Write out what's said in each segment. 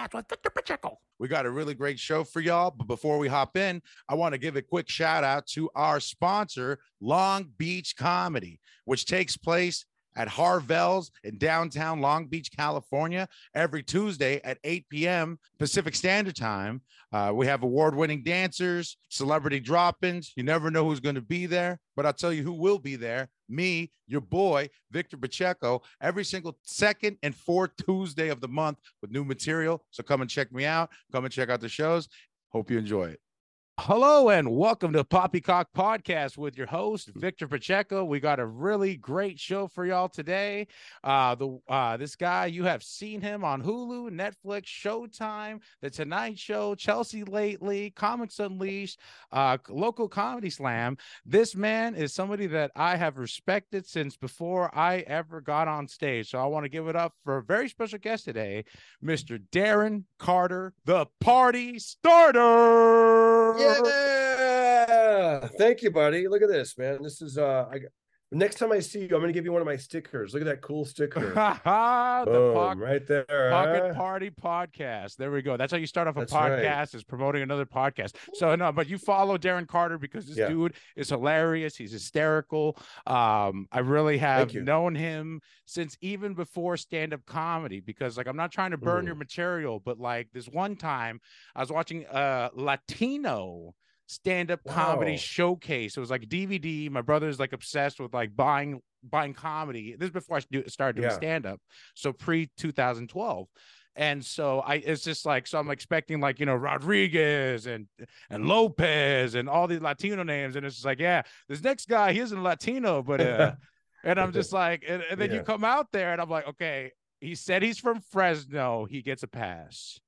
podcast with Victor Pacheco. We got a really great show for y'all. But before we hop in, I want to give a quick shout out to our sponsor, Long Beach Comedy, which takes place at Harvelle's in downtown Long Beach, California, every Tuesday at 8 p.m. Pacific Standard Time. Uh, we have award winning dancers, celebrity drop ins. You never know who's going to be there, but I'll tell you who will be there me, your boy, Victor Pacheco, every single second and fourth Tuesday of the month with new material. So come and check me out. Come and check out the shows. Hope you enjoy it. Hello and welcome to Poppycock Podcast with your host Victor Pacheco. We got a really great show for y'all today. Uh, the uh, this guy you have seen him on Hulu, Netflix, Showtime, The Tonight Show, Chelsea Lately, Comics Unleashed, uh, Loco Comedy Jam. This man is somebody that I have respected since before I ever got on stage. So I want to give it up for a very special guest today, Mr. Darren Carter, the party starter. Yeah. Thank you, buddy. Look at this, man. This is uh I next time I see you, I'm gonna give you one of my stickers. Look at that cool sticker. the Boom, po- right there. Pocket huh? Party Podcast. There we go. That's how you start off a That's podcast right. is promoting another podcast. So no, but you follow Darren Carter because this Yeah. dude is hilarious. He's hysterical. Um, I really have known him since even before stand-up comedy because like I'm not trying to burn Mm. your material, but like this one time I was watching uh Latino stand-up comedy showcase. It was like DVD. My brother's like obsessed with like buying buying comedy. This is before I do- started doing Yeah. stand-up. So pre 2012. And so I it's just like so I'm expecting like you know Rodriguez and and Lopez and all these Latino names. And it's just like, yeah, this next guy, he isn't Latino, but uh and I'm just like, and, and then you come out there and I'm like, okay, he said he's from Fresno, he gets a pass.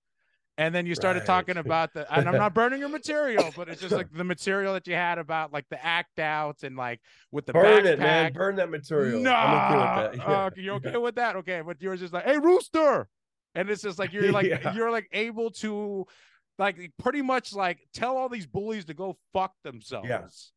And then you started Right. talking about the, and I'm not burning your material, but it's just like the material that you had about like the act outs and like with the Burn backpack. it, man. Burn that material. No, I'm okay with that. Yeah. okay, you're okay with that? Okay, but yours is like, hey, rooster, and it's just like you're like Yeah. you're like able to like pretty much like tell all these bullies to go fuck themselves,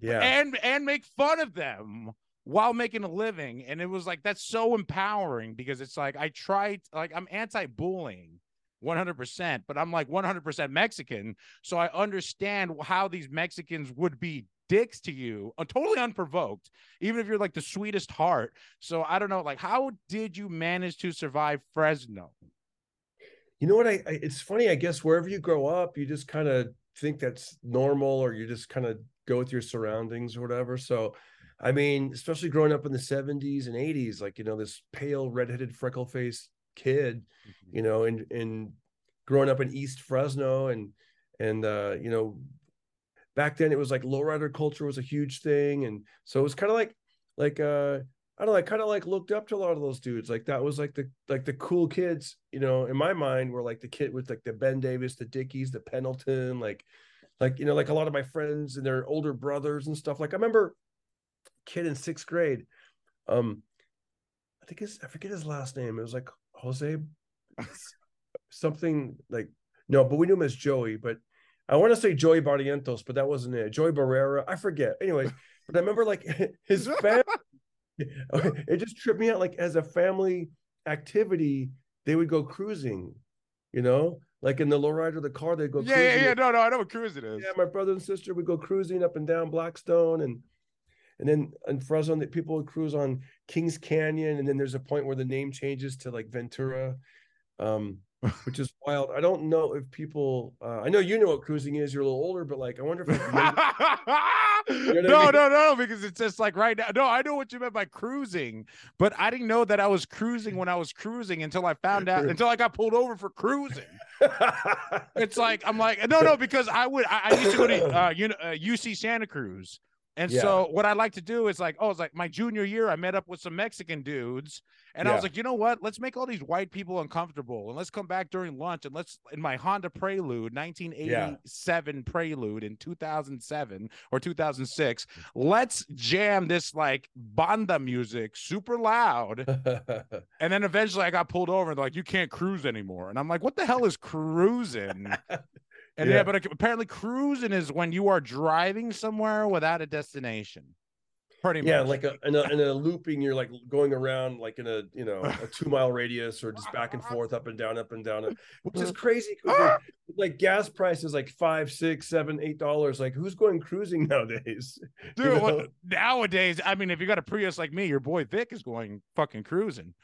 Yeah. and and make fun of them while making a living, and it was like that's so empowering because it's like I tried like I'm anti-bullying. 100% but i'm like 100% mexican so i understand how these mexicans would be dicks to you uh, totally unprovoked even if you're like the sweetest heart so i don't know like how did you manage to survive fresno You know what? I, I it's funny. I guess wherever you grow up, you just kind of think that's normal, or you just kind of go with your surroundings or whatever. So, I mean, especially growing up in the '70s and '80s, like you know, this pale, redheaded, freckle-faced kid, you know, and and growing up in East Fresno, and and uh, you know, back then it was like lowrider culture was a huge thing, and so it was kind of like like uh I don't know, I kind of like looked up to a lot of those dudes. Like that was like the like the cool kids, you know, in my mind were like the kid with like the Ben Davis, the Dickies, the Pendleton, like like you know, like a lot of my friends and their older brothers and stuff. Like I remember kid in sixth grade. Um I think his I forget his last name. It was like Jose something like no, but we knew him as Joey, but I want to say Joey Barrientos, but that wasn't it. Joey Barrera, I forget. Anyways, but I remember like his family it just tripped me out. Like as a family activity, they would go cruising, you know, like in the lowrider, the car, they'd go yeah cruising. yeah yeah no no i know what cruise it is Yeah, my brother and sister would go cruising up and down Blackstone and and then in Fresno, that people would cruise on Kings Canyon, and then there's a point where the name changes to like Ventura, um, which is wild. I don't know if people. Uh, I know you know what cruising is. You're a little older, but like I wonder if like, maybe- no, I no, mean? no, no, because it's just like right now. No, I know what you meant by cruising, but I didn't know that I was cruising when I was cruising until I found out until I got pulled over for cruising. It's like I'm like no, no, because I would I, I used to go to uh, you know, uh, UC Santa Cruz, and Yeah. so what I like to do is like oh, it's like my junior year I met up with some Mexican dudes, and I was like you know what, let's make all these white people uncomfortable, and let's come back during lunch, and let's in my Honda Prelude, 1987 Prelude in 2007 or 2006, let's jam this like banda music super loud. And then eventually I got pulled over and they're like, you can't cruise anymore. And I'm like, what the hell is cruising? And yeah, Yeah. but apparently cruising is when you are driving somewhere without a destination. Pretty much. yeah, much. like a in, a in a looping, you're like going around like in a you know a two mile radius or just back and forth, up and down, up and down, which is uh, crazy. Ah! they're- like gas prices like five, six, seven, eight dollars. Like who's going cruising nowadays? Dude, you know? nowadays, I mean, if you got a Prius like me, your boy Vic is going fucking cruising.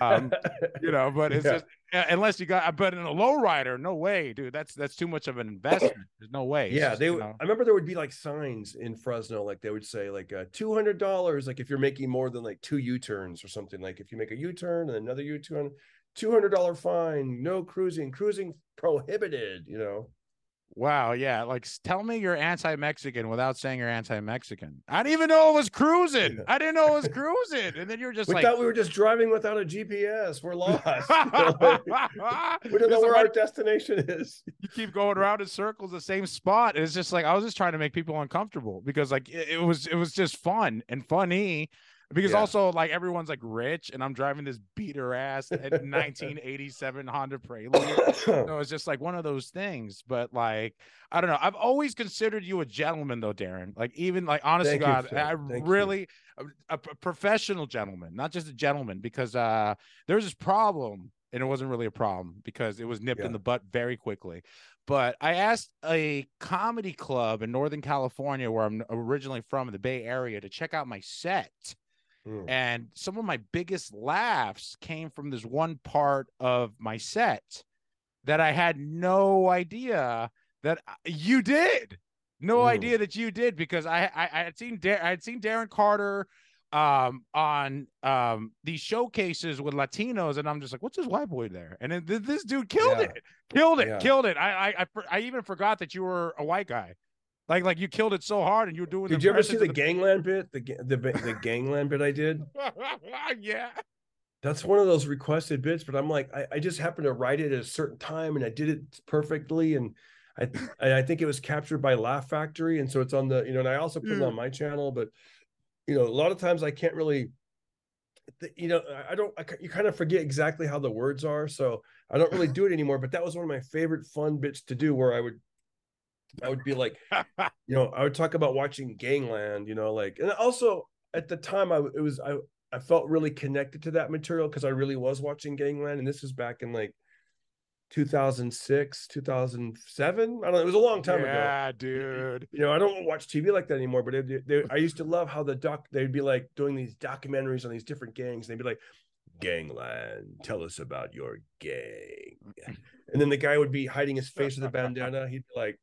Um, you know, but it's Yeah. just uh, unless you got, but in a lowrider, no way, dude. That's that's too much of an investment. There's no way. It's yeah, just, they. you know. I remember there would be like signs in Fresno, like they would say like uh, two hundred dollars, like if you're making more than like two U turns or something. Like if you make a U turn and another U turn, two hundred dollar fine, no cruising, cruising prohibited. You know. Wow, yeah. Like, tell me you're anti-Mexican without saying you're anti-Mexican. I didn't even know it was cruising. I didn't know it was cruising, and then you're just we like, thought we were just driving without a GPS. We're lost. We don't know where our destination is. you keep going around in circles the same spot. And it's just like I was just trying to make people uncomfortable because like it, it was it was just fun and funny. Because Yeah. also like everyone's like rich and I'm driving this beater ass 1987 Honda Prelude. So it's just like one of those things. But like I don't know. I've always considered you a gentleman though, Darren. Like even like honest to Thank you, God, Phil. I Thank you. really a, professional gentleman, not just a gentleman, because uh there was this problem and it wasn't really a problem because it was nipped Yeah. in the butt very quickly. But I asked a comedy club in Northern California, where I'm originally from, in the Bay Area, to check out my set. Mm. And some of my biggest laughs came from this one part of my set that I had no idea that you did. No Mm. idea that you did because I I, I had seen Dar- I had seen Darren Carter um on um these showcases with Latinos and I'm just like what's this white boy there and then th- this dude killed Yeah. it killed it Yeah. killed it I, I I for- I even forgot that you were a white guy like like you killed it so hard and you were doing the Did you ever see impressions the gangland bit? The the the gangland bit I did. yeah That's one of those requested bits, but I'm like, I, I just happened to write it at a certain time and I did it perfectly. And I I think it was captured by Laugh Factory. And so it's on the, you know, and I also put it Mm. on my channel, but you know, a lot of times I can't really you know, I- I don't I, you kind of forget exactly how the words are. So I don't really do it anymore. But that was one of my favorite fun bits to do where I would I would be like, you know, I would talk about watching Gangland, you know, like, and also at the time I it was I I felt really connected to that material because I really was watching Gangland, and this was back in like 2006, 2007. I don't know, it was a long time ago. yeah dude You know, I don't watch TV like that anymore, but it, they, I used to love how the doc they'd be like doing these documentaries on these different gangs, and they'd be like, "Gangland, tell us about your gang," and then the guy would be hiding his face with a bandana. He'd be like,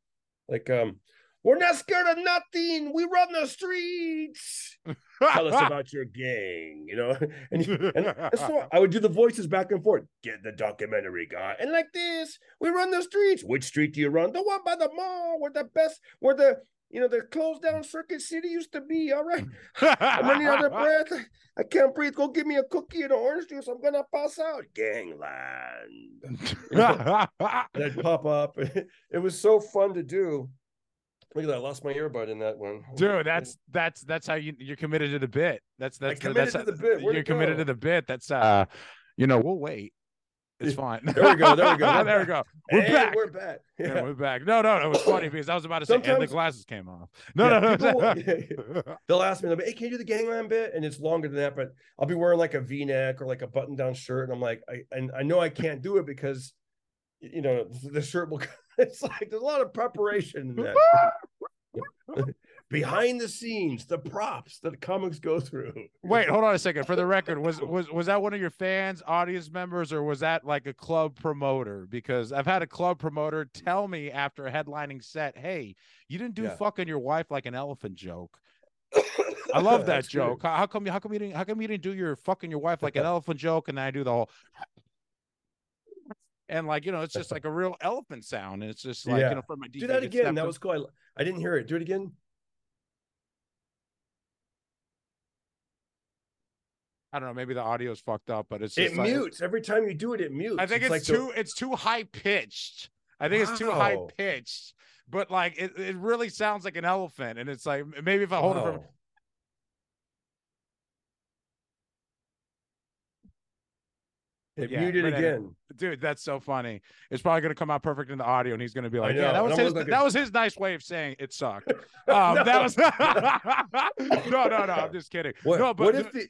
"Like, um, we're not scared of nothing. We run the streets. Tell us about your gang," you know. And, and, and so I would do the voices back and forth. Get the documentary guy, and like this, we run the streets. Which street do you run? The one by the mall, We're the best, We're the you know the closed down Circuit City used to be. All right, I'm running out of breath. I can't breathe. Go give me a cookie and an orange juice. I'm gonna pass out. Gangland. And I'd pop up. It was so fun to do. Look at that! I lost my earbud in that one, Dude, that's that's that's how you you're committed to the bit. That's that's committed that's to the bit. Where'd you're committed to the bit. That's uh, you know, we'll wait. It's fine. There we go, there we go. there we go. We're And back. We're back. Yeah, Yeah. we're back. No, no, no. It was funny because I was about to say, and the glasses came off. No, Yeah, no, no. will- They'll ask me, they'll be, "Hey, can you do the gangland bit?" And it's longer than that, but I'll be wearing like a V-neck or like a button-down shirt, and I'm like, I and I know I can't do it because, you know, the shirt will. It's like there's a lot of preparation in that. Behind the scenes, the props that the comics go through. Wait, hold on a second. For the record, was was was that one of your fans, audience members, or was that like a club promoter? Because I've had a club promoter tell me after a headlining set, "Hey, you didn't do Yeah. fucking your wife like an elephant joke." I love that joke. How, how come you how come you didn't how come you didn't do your fucking your wife like an elephant joke and then I do the whole and like you know it's just like a real elephant sound and it's just like Yeah. you know from my Do that again. That was cool. I, I didn't hear it. Do it again. I don't know maybe the audio's fucked up but it's It like, mutes every time you do it. It mutes. I think it's, like the- too it's too high pitched. I think it's too high pitched, but like it, it really sounds like an elephant, and it's like maybe if I hold it from It Yeah, muted again. dude that's so funny it's probably going to come out perfect in the audio and he's going to be like yeah that was his, like that a- was his nice way of saying it sucked um that No. was no no no i'm just kidding What, no but what if the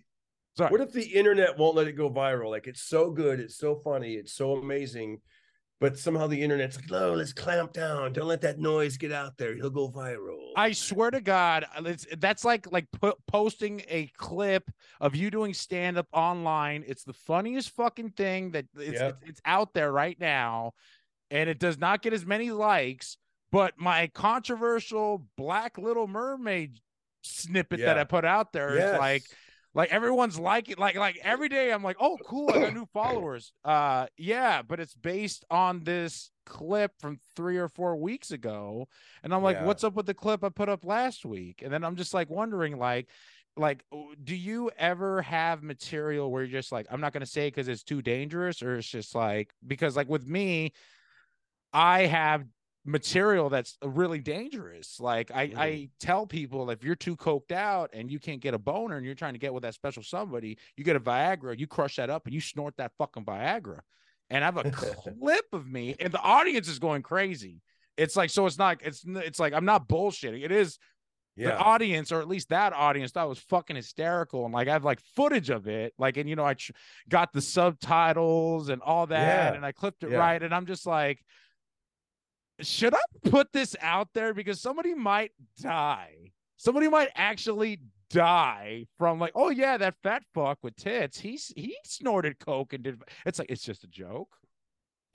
sorry. what if the internet won't let it go viral? Like it's so good, it's so funny, it's so amazing, but somehow the internet's like, no, let's clamp down. Don't let that noise get out there. He'll go viral. I swear to God, uh, it's that's like like po- posting a clip of you doing stand up online. It's the funniest fucking thing that it's, Yep. it's it's out there right now, and it does not get as many likes. But my controversial Black Little Mermaid snippet that I put out there is like Yes. Like everyone's liking like like every day i'm like oh cool i got new followers uh yeah but it's based on this clip from three or four weeks ago and i'm like Yeah. what's up with the clip i put up last week and then i'm just like wondering like like do you ever have material where you're just like i'm not going to say because it's too dangerous or it's just like because like with me i have material that's really dangerous. Like i Mhm. i tell people if you're too coked out and you can't get a boner and you're trying to get with that special somebody you get a viagra you crush that up and you snort that fucking viagra. And i have a clip of me and the audience is going crazy. It's like so it's not it's it's like i'm not bullshitting. It is the audience or at least that audience thought was fucking hysterical. And like i have like footage of it. Like and you know i tr- got the subtitles and all that Yeah. and i clipped it Yeah. right. And i'm just like should i put this out there because somebody might die somebody might actually die from like oh yeah that fat fuck with tits he's he snorted coke and did it's like it's just a joke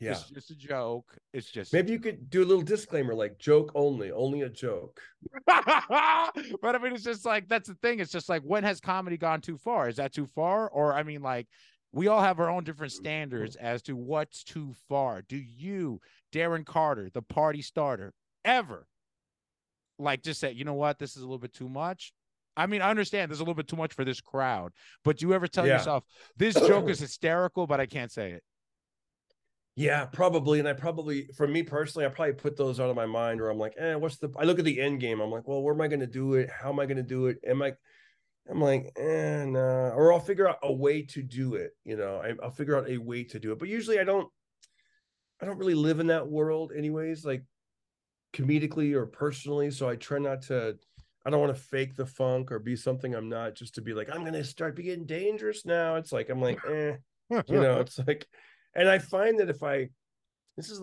Yeah. it's just a joke it's just Maybe you could do a little disclaimer like joke only, only a joke. but I mean, it's just like that's the thing. It's just like when has comedy gone too far? Is that too far? Or I mean, like we all have our own different mm, standards as to what's too far. Do you, Darren Carter, the party starter, ever like just say, you know what, this is a little bit too much? I mean, I understand there's a little bit too much for this crowd, but do you ever tell Yeah. yourself this joke is hysterical, but I can't say it? Yeah, probably. And I probably, for me personally, I probably put those out of my mind where I'm like, eh, what's the, I look at the end game. I'm like, well, where am I going to do it? How am I going to do it? Am I, I'm like, eh, nah. Or I'll figure out a way to do it. You know, I, I'll figure out a way to do it. But usually I don't, I don't really live in that world anyways, like comedically or personally. So I try not to, I don't want to fake the funk or be something I'm not just to be like, I'm going to start being dangerous now. It's like, I'm like, eh you know it's like and i find that if i this is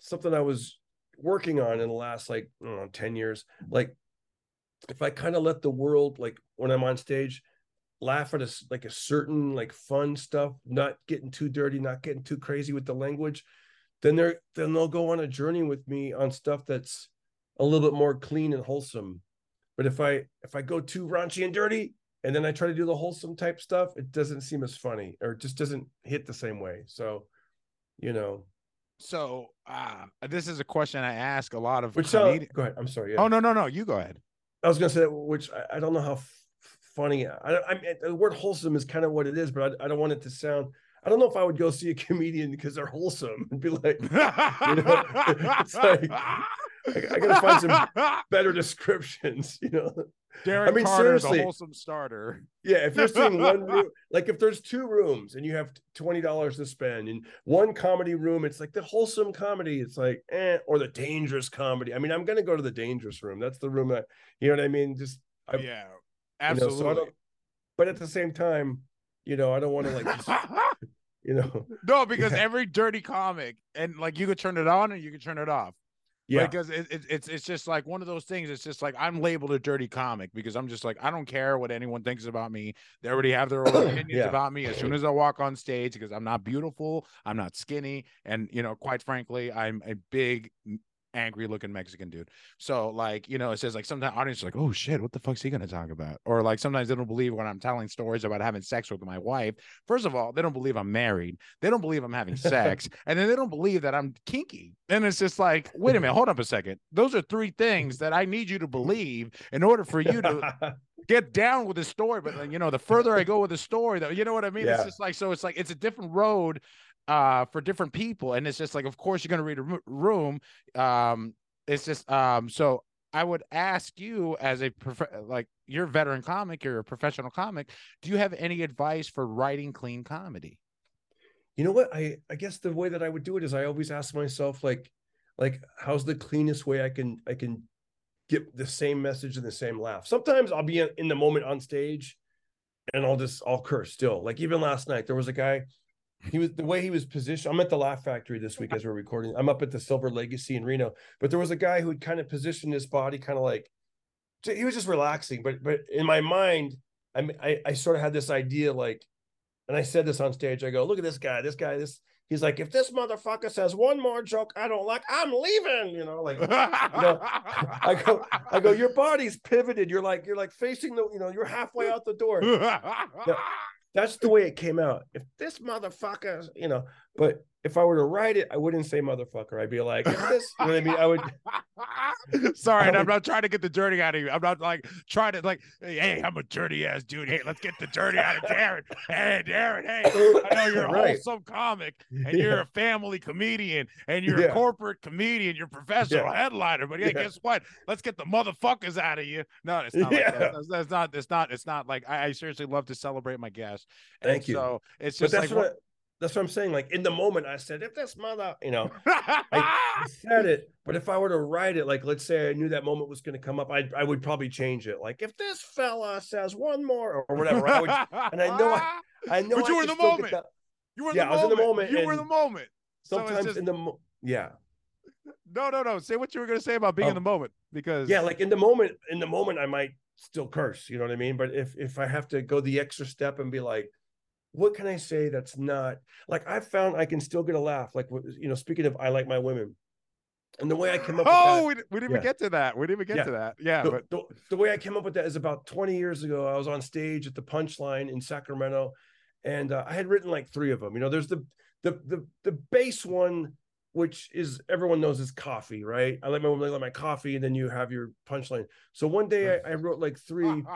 something i was working on in the last like know, 10 years like if i kind of let the world like when i'm on stage laugh at a like a certain like fun stuff not getting too dirty not getting too crazy with the language then they're then they'll go on a journey with me on stuff that's a little bit more clean and wholesome but if i if i go too raunchy and dirty and then I try to do the wholesome type stuff, it doesn't seem as funny or it just doesn't hit the same way. So, you know, so uh, this is a question I ask a lot of which sound, comedi- go ahead. I'm sorry. Yeah. Oh no, no, no, you go ahead. I was gonna say that, which I, I don't know how f- funny. I, I mean, the word wholesome is kind of what it is, but I, I don't want it to sound. I don't know if I would go see a comedian because they're wholesome and be like, you know, it's like- I, I gotta find some better descriptions. You know, Darren I mean, Carter, seriously. the wholesome starter. Yeah, if you're seeing one room, like if there's two rooms and you have twenty dollars to spend in one comedy room, it's like the wholesome comedy. It's like, eh, or the dangerous comedy. I mean, I'm gonna go to the dangerous room. That's the room that you know what I mean. Just I, you yeah, know, absolutely. so I don't. But at the same time, you know, I don't want to like, just, you know, no, because Yeah. every dirty comic, and like you could turn it on and you could turn it off. yeah, Because it, it, it's it's just like one of those things. It's just like I'm labeled a dirty comic because I'm just like I don't care what anyone thinks about me. They already have their own opinions Yeah. about me as soon as I walk on stage because I'm not beautiful, I'm not skinny, and you know, quite frankly, I'm a big angry looking Mexican dude. So like, you know, it says like sometimes audience are like, oh shit, what the fuck's he gonna talk about? Or like sometimes they don't believe when I'm telling stories about having sex with my wife. First of all, they don't believe I'm married. They don't believe I'm having sex, and then they don't believe that I'm kinky. And it's just like, wait a minute, hold up a second. Those are three things that I need you to believe in order for you to get down with the story. But then, you know, the further I go with the story, though, you know what I mean? It's just like so. It's like it's a different road uh for different people and it's just like of course you're going to read a room um it's just um so i would ask you as a prof- like you're a veteran comic you're a professional comic do you have any advice for writing clean comedy you know what? I I guess the way that I would do it is I always ask myself like, like how's the cleanest way I can I can get the same message and the same laugh. Sometimes I'll be in, in the moment on stage, and I'll just I'll curse still. Like even last night, there was a guy. He was the way he was positioned. I'm at the Laugh Factory this week as we're recording. I'm up at the Silver Legacy in Reno, but there was a guy who had kind of positioned his body kind of like he was just relaxing. But but in my mind, I I, I sort of had this idea like and I said this on stage. I go, look at this guy. This guy, this he's like, if this motherfucker says one more joke I don't like, I'm leaving. You know, like you know, I go, I go, your body's pivoted. You're like, you're like facing the, you know, you're halfway out the door. that's the way it came out. If this motherfucker, you know, but if I were to write it, I wouldn't say motherfucker. I'd be like, this, you know what I mean? I would. Sorry, I would, I'm not trying to get the dirty out of you. I'm not like trying to like, hey, I'm a dirty ass dude. Hey, let's get the dirty out of Darren. Hey, Darren. Hey, I know you're a right. wholesome comic and yeah. you're a family comedian and you're yeah. a corporate comedian. You're a professional yeah. headliner. But yeah, guess what? Let's get the motherfuckers out of you. No, it's not. Like that. That's, that's, not. It's not. It's not like I, I seriously love to celebrate my guests. And Thank you. So it's just like. What, that's what I'm saying. Like in the moment, I said, if this mother, you know, I, I, said it. But if I were to write it, like let's say I knew that moment was going to come up, I I would probably change it. Like if this fella says one more or whatever, I would, and I know I, I know. But you were in the moment. You were in yeah, the I was in the moment. You were in the moment. Sometimes so just... in the mo- yeah. No, no, no. Say what you were going to say about being oh. in the moment, because yeah, like in the moment, in the moment, I might still curse. You know what I mean? But if if I have to go the extra step and be like what can I say that's not like I've found I can still get a laugh. Like you know, speaking of I like my women. And the way I came up oh, with that, we, we didn't yeah. even get to that. We didn't even get yeah. to that. Yeah. The, but the, the, way I came up with that is about 20 years ago. I was on stage at the punchline in Sacramento and uh, I had written like three of them. You know, there's the the the the base one, which is everyone knows is coffee, right? I like my woman, I like my coffee, and then you have your punchline. So one day I, I wrote like three, and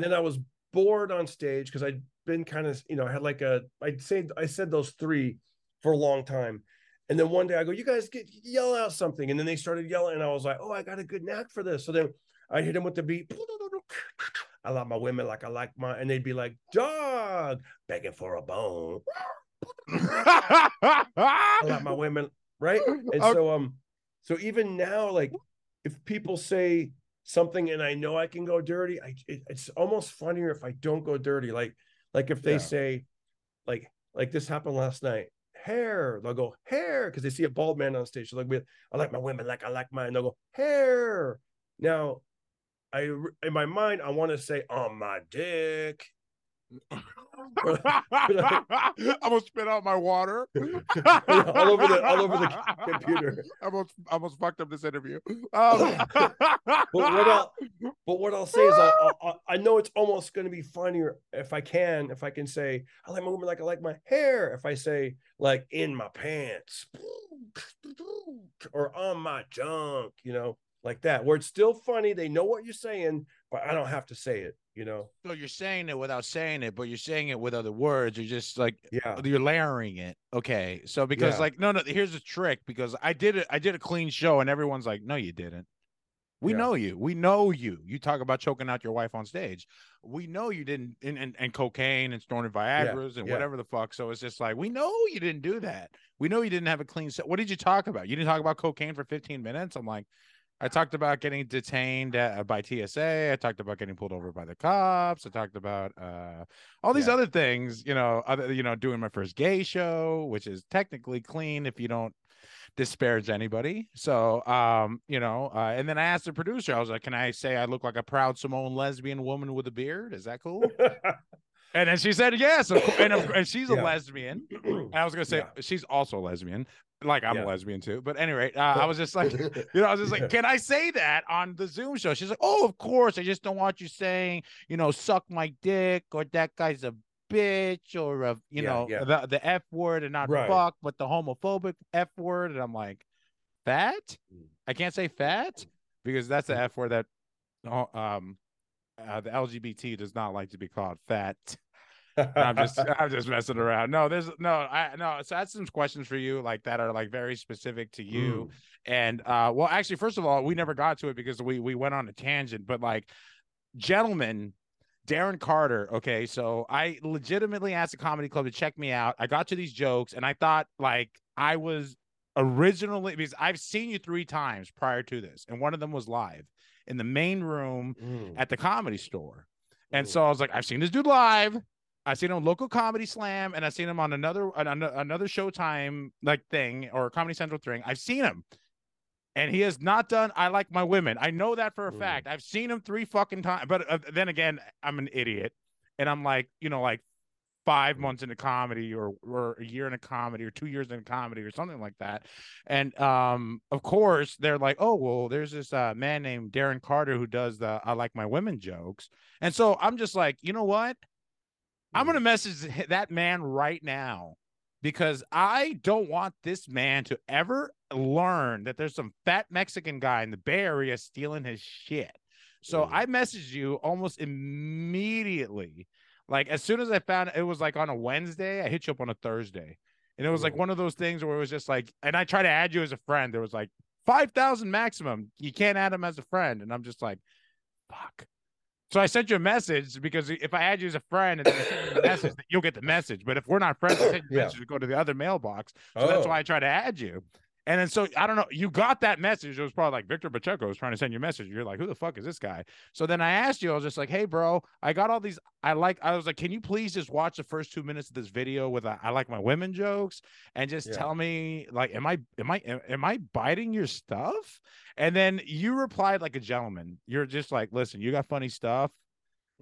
then I was bored on stage because I'd been kind of, you know, I had like a, I'd say, I said those three for a long time. And then one day I go, you guys get yell out something. And then they started yelling. And I was like, oh, I got a good knack for this. So then I hit him with the beat. I like my women like I like my, and they'd be like, dog, begging for a bone. I like my women, right? And so, um, so even now, like if people say something and I know I can go dirty, I it, it's almost funnier if I don't go dirty. Like like if they yeah. say like like this happened last night. Hair, they'll go hair because they see a bald man on stage. Like with I like my women like I like mine. They'll go hair. Now, I in my mind I want to say on my dick, I'm gonna spit out my water all over the all over the computer. I almost I almost fucked up this interview. Um, but what I'll but what I'll say is I, I, I know it's almost to be funnier if I can if I can say I like my woman like I like my hair. If I say like in my pants or on my junk, you know, like that, where it's still funny. They know what you're saying, but I don't have to say it you know so you're saying it without saying it but you're saying it with other words you're just like yeah you're layering it okay so because yeah. like no no here's a trick because i did it i did a clean show and everyone's like no you didn't we yeah. know you we know you you talk about choking out your wife on stage we know you didn't and, and, and cocaine and storing viagra's yeah. and whatever the fuck so it's just like we know you didn't do that we know you didn't have a clean set what did you talk about you didn't talk about cocaine for 15 minutes i'm like I talked about getting detained uh, by TSA. I talked about getting pulled over by the cops. I talked about uh, all these yeah. other things. You know, other you know, doing my first gay show, which is technically clean if you don't disparage anybody. So, um, you know, uh, and then I asked the producer, I was like, "Can I say I look like a proud Samoan lesbian woman with a beard? Is that cool?" And then she said yes, and, and she's a yeah. lesbian. And I was gonna say yeah. she's also a lesbian, like I'm yeah. a lesbian too. But anyway, uh, I was just like, you know, I was just like, can I say that on the Zoom show? She's like, oh, of course. I just don't want you saying, you know, suck my dick or that guy's a bitch or a, you know, the the f word and not right. fuck, but the homophobic f word. And I'm like, fat? I can't say fat because that's the mm. f word that oh, um uh, the LGBT does not like to be called fat. I'm just I'm just messing around. No, there's no I no. So that's some questions for you like that are like very specific to you. Mm. And uh well actually first of all, we never got to it because we we went on a tangent, but like gentlemen, Darren Carter. Okay, so I legitimately asked a comedy club to check me out. I got to these jokes, and I thought like I was originally because I've seen you three times prior to this, and one of them was live in the main room Mm. at the comedy store. And Mm. so I was like, I've seen this dude live. I've seen him on Loco Comedy Jam, and I've seen him on another an- an- another Showtime like thing or Comedy Central thing. I've seen him, and he has not done. I like my women. I know that for a Mm. fact. I've seen him three fucking times. But uh, then again, I'm an idiot, and I'm like, you know, like five Mm. months into comedy or or a year in a comedy or two years in comedy or something like that. And um, of course, they're like, oh well, there's this uh, man named Darren Carter who does the I like my women jokes. And so I'm just like, you know what? I'm gonna message that man right now because I don't want this man to ever learn that there's some fat Mexican guy in the Bay Area stealing his shit. So Mm. I messaged you almost immediately. Like as soon as I found it was like on a Wednesday, I hit you up on a Thursday. And it was like Mm. one of those things where it was just like, and I try to add you as a friend. There was like 5,000 maximum. You can't add him as a friend. And I'm just like, fuck. So I sent you a message because if I add you as a friend and then I send you a message, you'll get the message. But if we're not friends, I send you Yeah. message to go to the other mailbox. So that's Oh. why I try to add you. And then so I don't know, you got that message. It was probably like Victor Pacheco was trying to send you a message. You're like, who the fuck is this guy? So then I asked you, I was just like, hey, bro, I got all these. I like, I was like, can you please just watch the first two minutes of this video with uh, I like my women jokes and just Yeah. tell me, like, am I, am I, am, am I biting your stuff? And then you replied like a gentleman. You're just like, listen, you got funny stuff,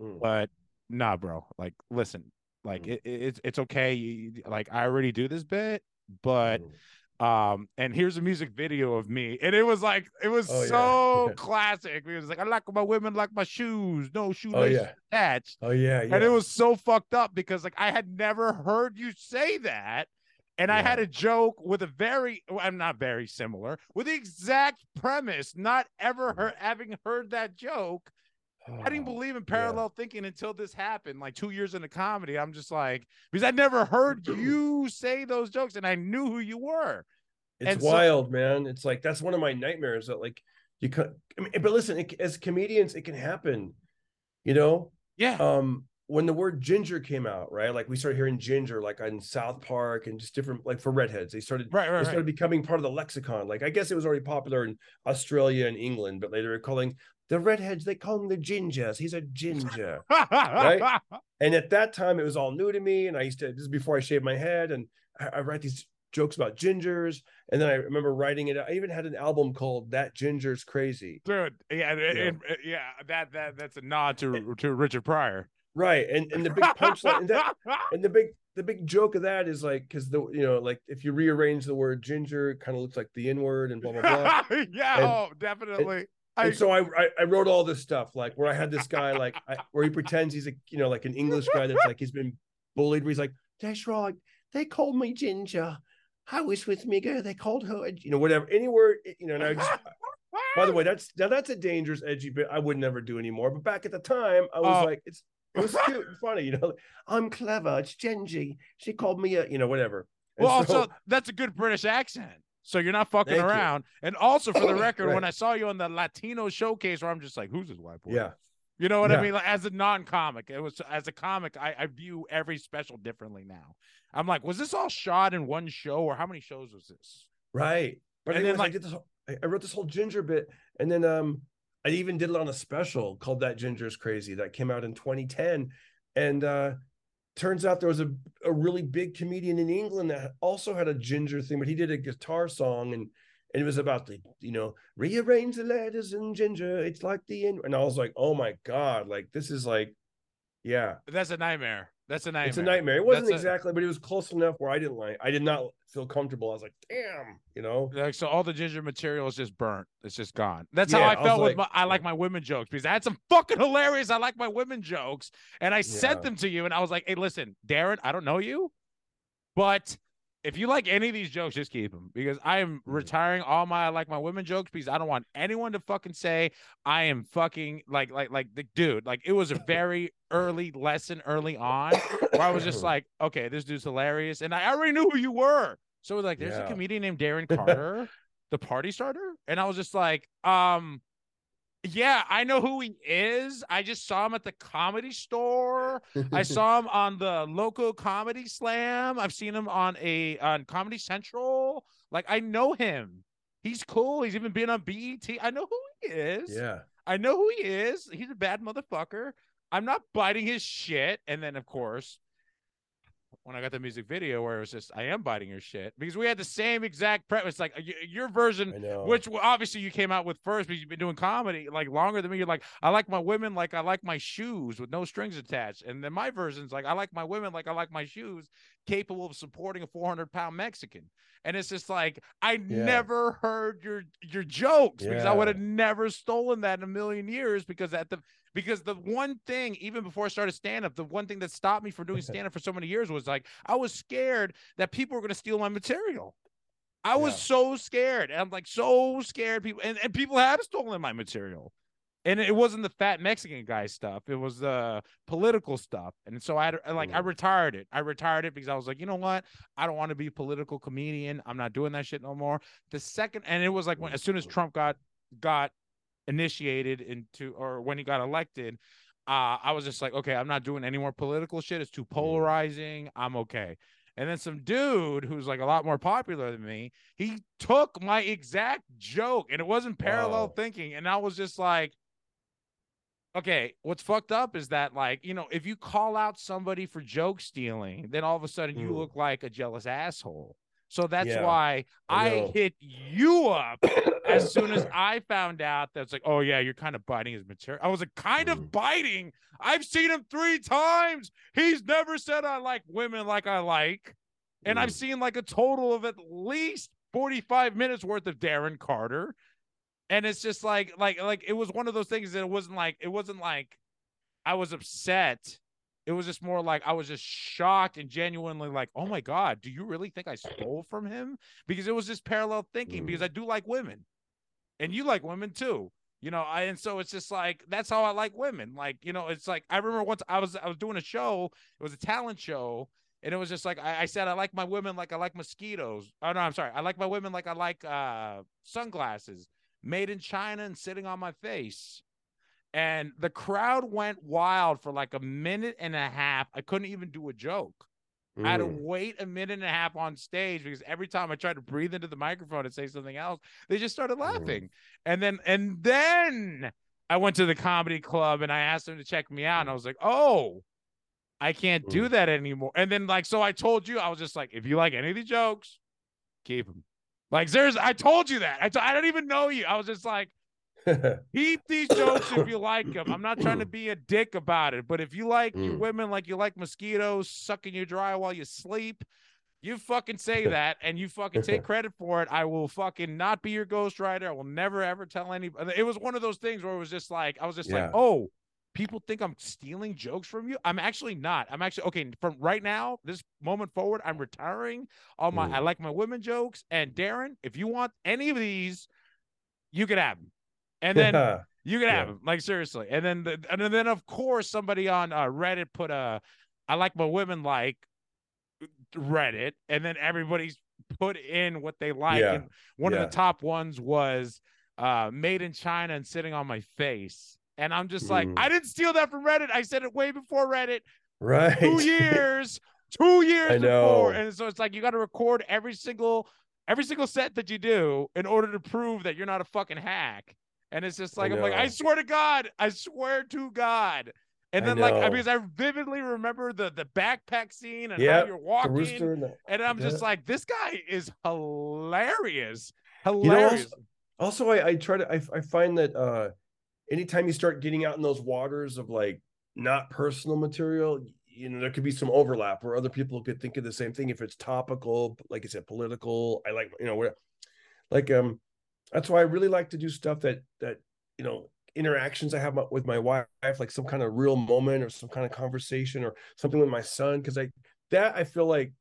Mm. but nah, bro. Like, listen, like Mm. it, it, it's it's okay. You, like I already do this bit, but Mm. Um and here's a music video of me and it was like it was Oh, yeah. so classic it was like i like my women like my shoes no shoelaces yeah. attached Oh yeah, yeah. and it was so fucked up because like i had never heard you say that and i had a joke with a very well, i'm not very similar with the exact premise not ever heard having heard that joke I didn't Oh, believe in parallel thinking until this happened, like two years into comedy. I'm just like, because I never heard you say those jokes and I knew who you were. It's and so- wild, man. It's like that's one of my nightmares that like you could. I mean, but listen, it, as comedians, it can happen. You know, Yeah. um, when the word ginger came out, right? Like we started hearing ginger, like on South Park and just different, like for redheads, they started right, right, it right. started becoming part of the lexicon. Like I guess it was already popular in Australia and England, but later calling the redheads. They call him the gingers. He's a ginger. right? and at that time, it was all new to me. And I used to this is before I shaved my head, and I, I write these jokes about gingers. And then I remember writing it. I even had an album called "That Ginger's Crazy." Dude, yeah, and- Yeah. and- uh, yeah, that that that's a nod to to Richard Pryor. Right, and and the big punchline, and, that, and the big the big joke of that is like because the you know like if you rearrange the word ginger, it kind of looks like the N word and blah blah blah. yeah, And- oh, definitely. I, and so I, I I wrote all this stuff like where I had this guy like I, where he pretends he's a you know like an English guy that's like he's been bullied. Where he's like, that's right, they called me Ginger. I was with me girl. They called her, you know, whatever. Any word, you know. And I just, by the way, that's now that's a dangerous, edgy bit. I would never do anymore. But back at the time, I was Oh. like, it's it was cute and funny, you know. I'm clever. It's Genji. She called me a, you know, whatever. And well, so- also that's a good British accent. So you're not fucking Thank you. around. And also for the record, when I saw you on the Latino showcase, where I'm just like, who's this white boy? yeah, You know what I mean? Like, as a non-comic, it was as a comic, I, I view every special differently now. I'm like, was this all shot in one show, or how many shows was this? Right. But And then, I did this. whole- I, I wrote this whole ginger bit, and then um, I even did it on a special called "That Ginger's Crazy" that came out in 2010. And uh, turns out there was a a really big comedian in England that also had a ginger thing, but he did a guitar song, and and it was about the you know rearrange the letters in ginger. It's like the end, and I was like, oh my god, like this is like, yeah, That's a nightmare. That's a nightmare. it's a nightmare. It wasn't a- exactly, but it was close enough where I didn't like. I did not feel comfortable. I was like, damn, you know. Like so, all the ginger material is just burnt. It's just gone. That's how I I felt with my. I like my women jokes because I had some fucking hilarious. I like my women jokes, and I sent them to you, and I was like, "Hey, listen, Darren, I don't know you, but if you like any of these jokes, just keep them because I am Mhm. retiring all my like my women jokes because I don't want anyone to fucking say I am fucking like like like the dude. Like it was a very early lesson early on where I was just like, okay, this dude's hilarious, and I already knew who you were. So it was like, there's a comedian named Darren Carter, the party starter, and I was just like, um, Yeah, I know who he is. I just saw him at the comedy store. I saw him on the Loco Comedy Jam. I've seen him on a on Comedy Central. Like I know him. He's cool. He's even been on BET. I know who he is. Yeah. I know who he is. He's a bad motherfucker. I'm not biting his shit. And then of course, when I got the music video where it was just I am biting your shit because we had the same exact premise. Like your version, which obviously you came out with first because you've been doing comedy like longer than me. You're like, I like my women like I like my shoes with no strings attached. And then my version's like, I like my women like I like my shoes, capable of supporting a 400 pound Mexican. And it's just like I yeah. never heard your your jokes yeah. because I would have never stolen that in a million years because at the because the one thing, even before I started stand up, the one thing that stopped me from doing stand up for so many years was like, I was scared that people were going to steal my material. I was yeah. so scared. And I'm like, so scared. People and, and people have stolen my material. And it wasn't the fat Mexican guy stuff. It was the political stuff. And so I had like mm. I retired it. I retired it because I was like, you know what? I don't want to be a political comedian. I'm not doing that shit no more. The second and it was like when as soon as Trump got got initiated into or when he got elected, uh, I was just like, okay, I'm not doing any more political shit. It's too mm. polarizing. I'm okay. And then some dude who's like a lot more popular than me, he took my exact joke and it wasn't parallel wow. thinking. And I was just like, okay, what's fucked up is that, like, you know, if you call out somebody for joke stealing, then all of a sudden you mm. look like a jealous asshole. So that's yeah, why I, I hit you up as soon as I found out that's like, oh yeah, you're kind of biting his material. I was like, kind mm. of biting. I've seen him three times. He's never said I like women like I like. And mm. I've seen like a total of at least 45 minutes worth of Darren Carter. And it's just like, like, like it was one of those things that it wasn't like, it wasn't like I was upset it was just more like I was just shocked and genuinely like, oh my God, do you really think I stole from him? Because it was just parallel thinking, because I do like women. And you like women too. You know, I and so it's just like that's how I like women. Like, you know, it's like I remember once I was I was doing a show, it was a talent show, and it was just like I, I said I like my women like I like mosquitoes. Oh no, I'm sorry. I like my women like I like uh sunglasses made in China and sitting on my face and the crowd went wild for like a minute and a half. I couldn't even do a joke. Mm. I had to mm. wait a minute and a half on stage because every time I tried to breathe into the microphone and say something else, they just started mm. laughing. Mm. And then and then I went to the comedy club and I asked them to check me out, and I was like, "Oh, I can't do mm. that anymore." And then like so, I told you I was just like, "If you like any of the jokes, keep them." Like there's, I told you that. I t- I don't even know you. I was just like, Keep these jokes if you like them. I'm not trying to be a dick about it, but if you like mm. your women like you like mosquitoes sucking you dry while you sleep, you fucking say that and you fucking take credit for it. I will fucking not be your ghostwriter. I will never ever tell anybody. It was one of those things where it was just like, I was just yeah. like, oh, people think I'm stealing jokes from you. I'm actually not. I'm actually okay. From right now, this moment forward, I'm retiring all my. Mm. I like my women jokes. And Darren, if you want any of these, you can have them and then yeah. you can have yeah. them like seriously. And then the, and then of course somebody on uh, reddit put a i like my women like reddit. And then everybody's put in what they like. Yeah. and one of the top ones was uh made in china and sitting on my face. And i'm just like mm. i didn't steal that from reddit. I said it way before reddit. Right. Two years two years before. and so it's like you got to record every single every single set that you do in order to prove that you're not a fucking hack and it's just like, I'm like, I swear to God, I swear to God. And then, like, I because I vividly remember the the backpack scene and yep, how you're walking, the, and I'm just like, this guy is hilarious, hilarious. You know, also, also, I, I try to, I, I find that uh anytime you start getting out in those waters of like not personal material, you know, there could be some overlap where other people could think of the same thing if it's topical, like I said, political. I like, you know, where like um that's why I really like to do stuff that that you know interactions I have with my wife, like some kind of real moment or some kind of conversation or something with my son, because I that I feel like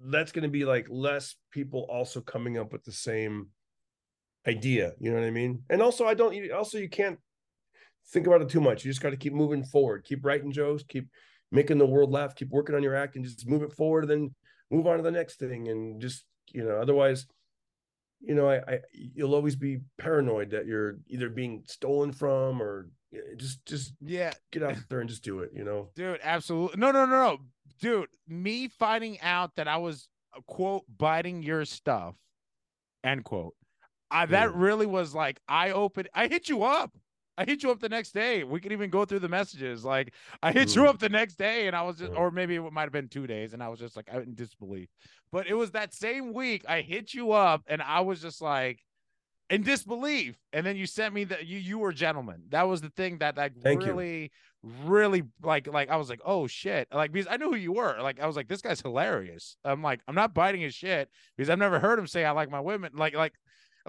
that's going to be like less people also coming up with the same idea. You know what I mean? And also, I don't. Also, you can't think about it too much. You just got to keep moving forward, keep writing jokes, keep making the world laugh, keep working on your act, and just move it forward. And then move on to the next thing, and just you know, otherwise you know, I, I you'll always be paranoid that you're either being stolen from or just just Yeah, get out there and just do it. You know. dude, absolutely. No, no, no, no, dude. Me finding out that I was uh, quote biting your stuff, end quote. I, that Mm. really was like I opened. I hit you up. I hit you up the next day. We could even go through the messages. Like I hit you Mm. up the next day, and I was just, or maybe it might have been two days, and I was just like in disbelief. But it was that same week I hit you up, and I was just like in disbelief. And then you sent me that you you were a gentleman. That was the thing that like Thank you. really, really like like I was like, oh shit, like because I knew who you were. Like I was like, this guy's hilarious. I'm like, I'm not biting his shit because I've never heard him say I like my women. Like like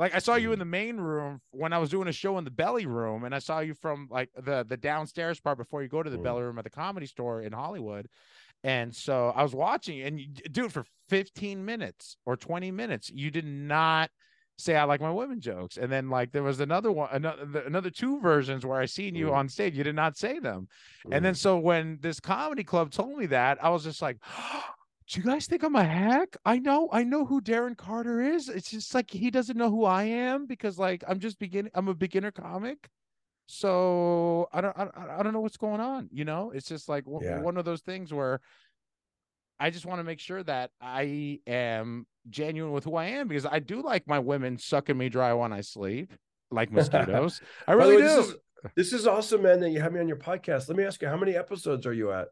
like I saw you in the main room when I was doing a show in the belly room, and I saw you from like the the downstairs part before you go to the Mm. belly room at the comedy store in Hollywood. And so I was watching, and you, dude, for 15 minutes or 20 minutes, you did not say I like my women jokes. And then like there was another one, another another two versions where I seen you Mm. on stage, you did not say them. And then so when this comedy club told me that, I was just like, do you guys think I'm a hack? I know, I know who Darren Carter is. It's just like he doesn't know who I am because like I'm just beginning, I'm a beginner comic. So I don't, I, don't- I don't know what's going on. You know, it's just like w- Yeah. one of those things where I just want to make sure that I am genuine with who I am because I do like my women sucking me dry when I sleep, like mosquitoes. I really way, do. This is, this is awesome, man. That you have me on your podcast. Let me ask you, how many episodes are you at?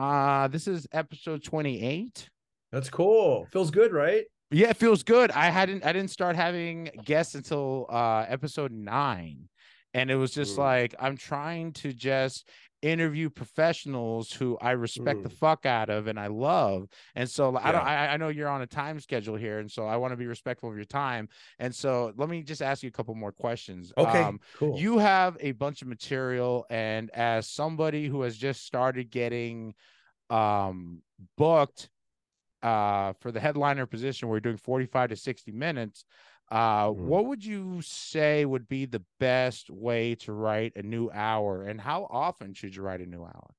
Uh, this is episode 28. That's cool. Feels good, right? Yeah, it feels good. I hadn't I didn't start having guests until uh episode 9. And it was just Mm. like I'm trying to just interview professionals who I respect the Mm. fuck out of and I love. And so I don't I, I know you're on a time schedule here and so I want to be respectful of your time. And so let me just ask you a couple more questions. Okay, Um, cool. you have a bunch of material and as somebody who has just started getting um booked uh for the headliner position we're doing 45 to 60 minutes uh Mm. what would you say would be the best way to write a new hour and how often should you write a new hour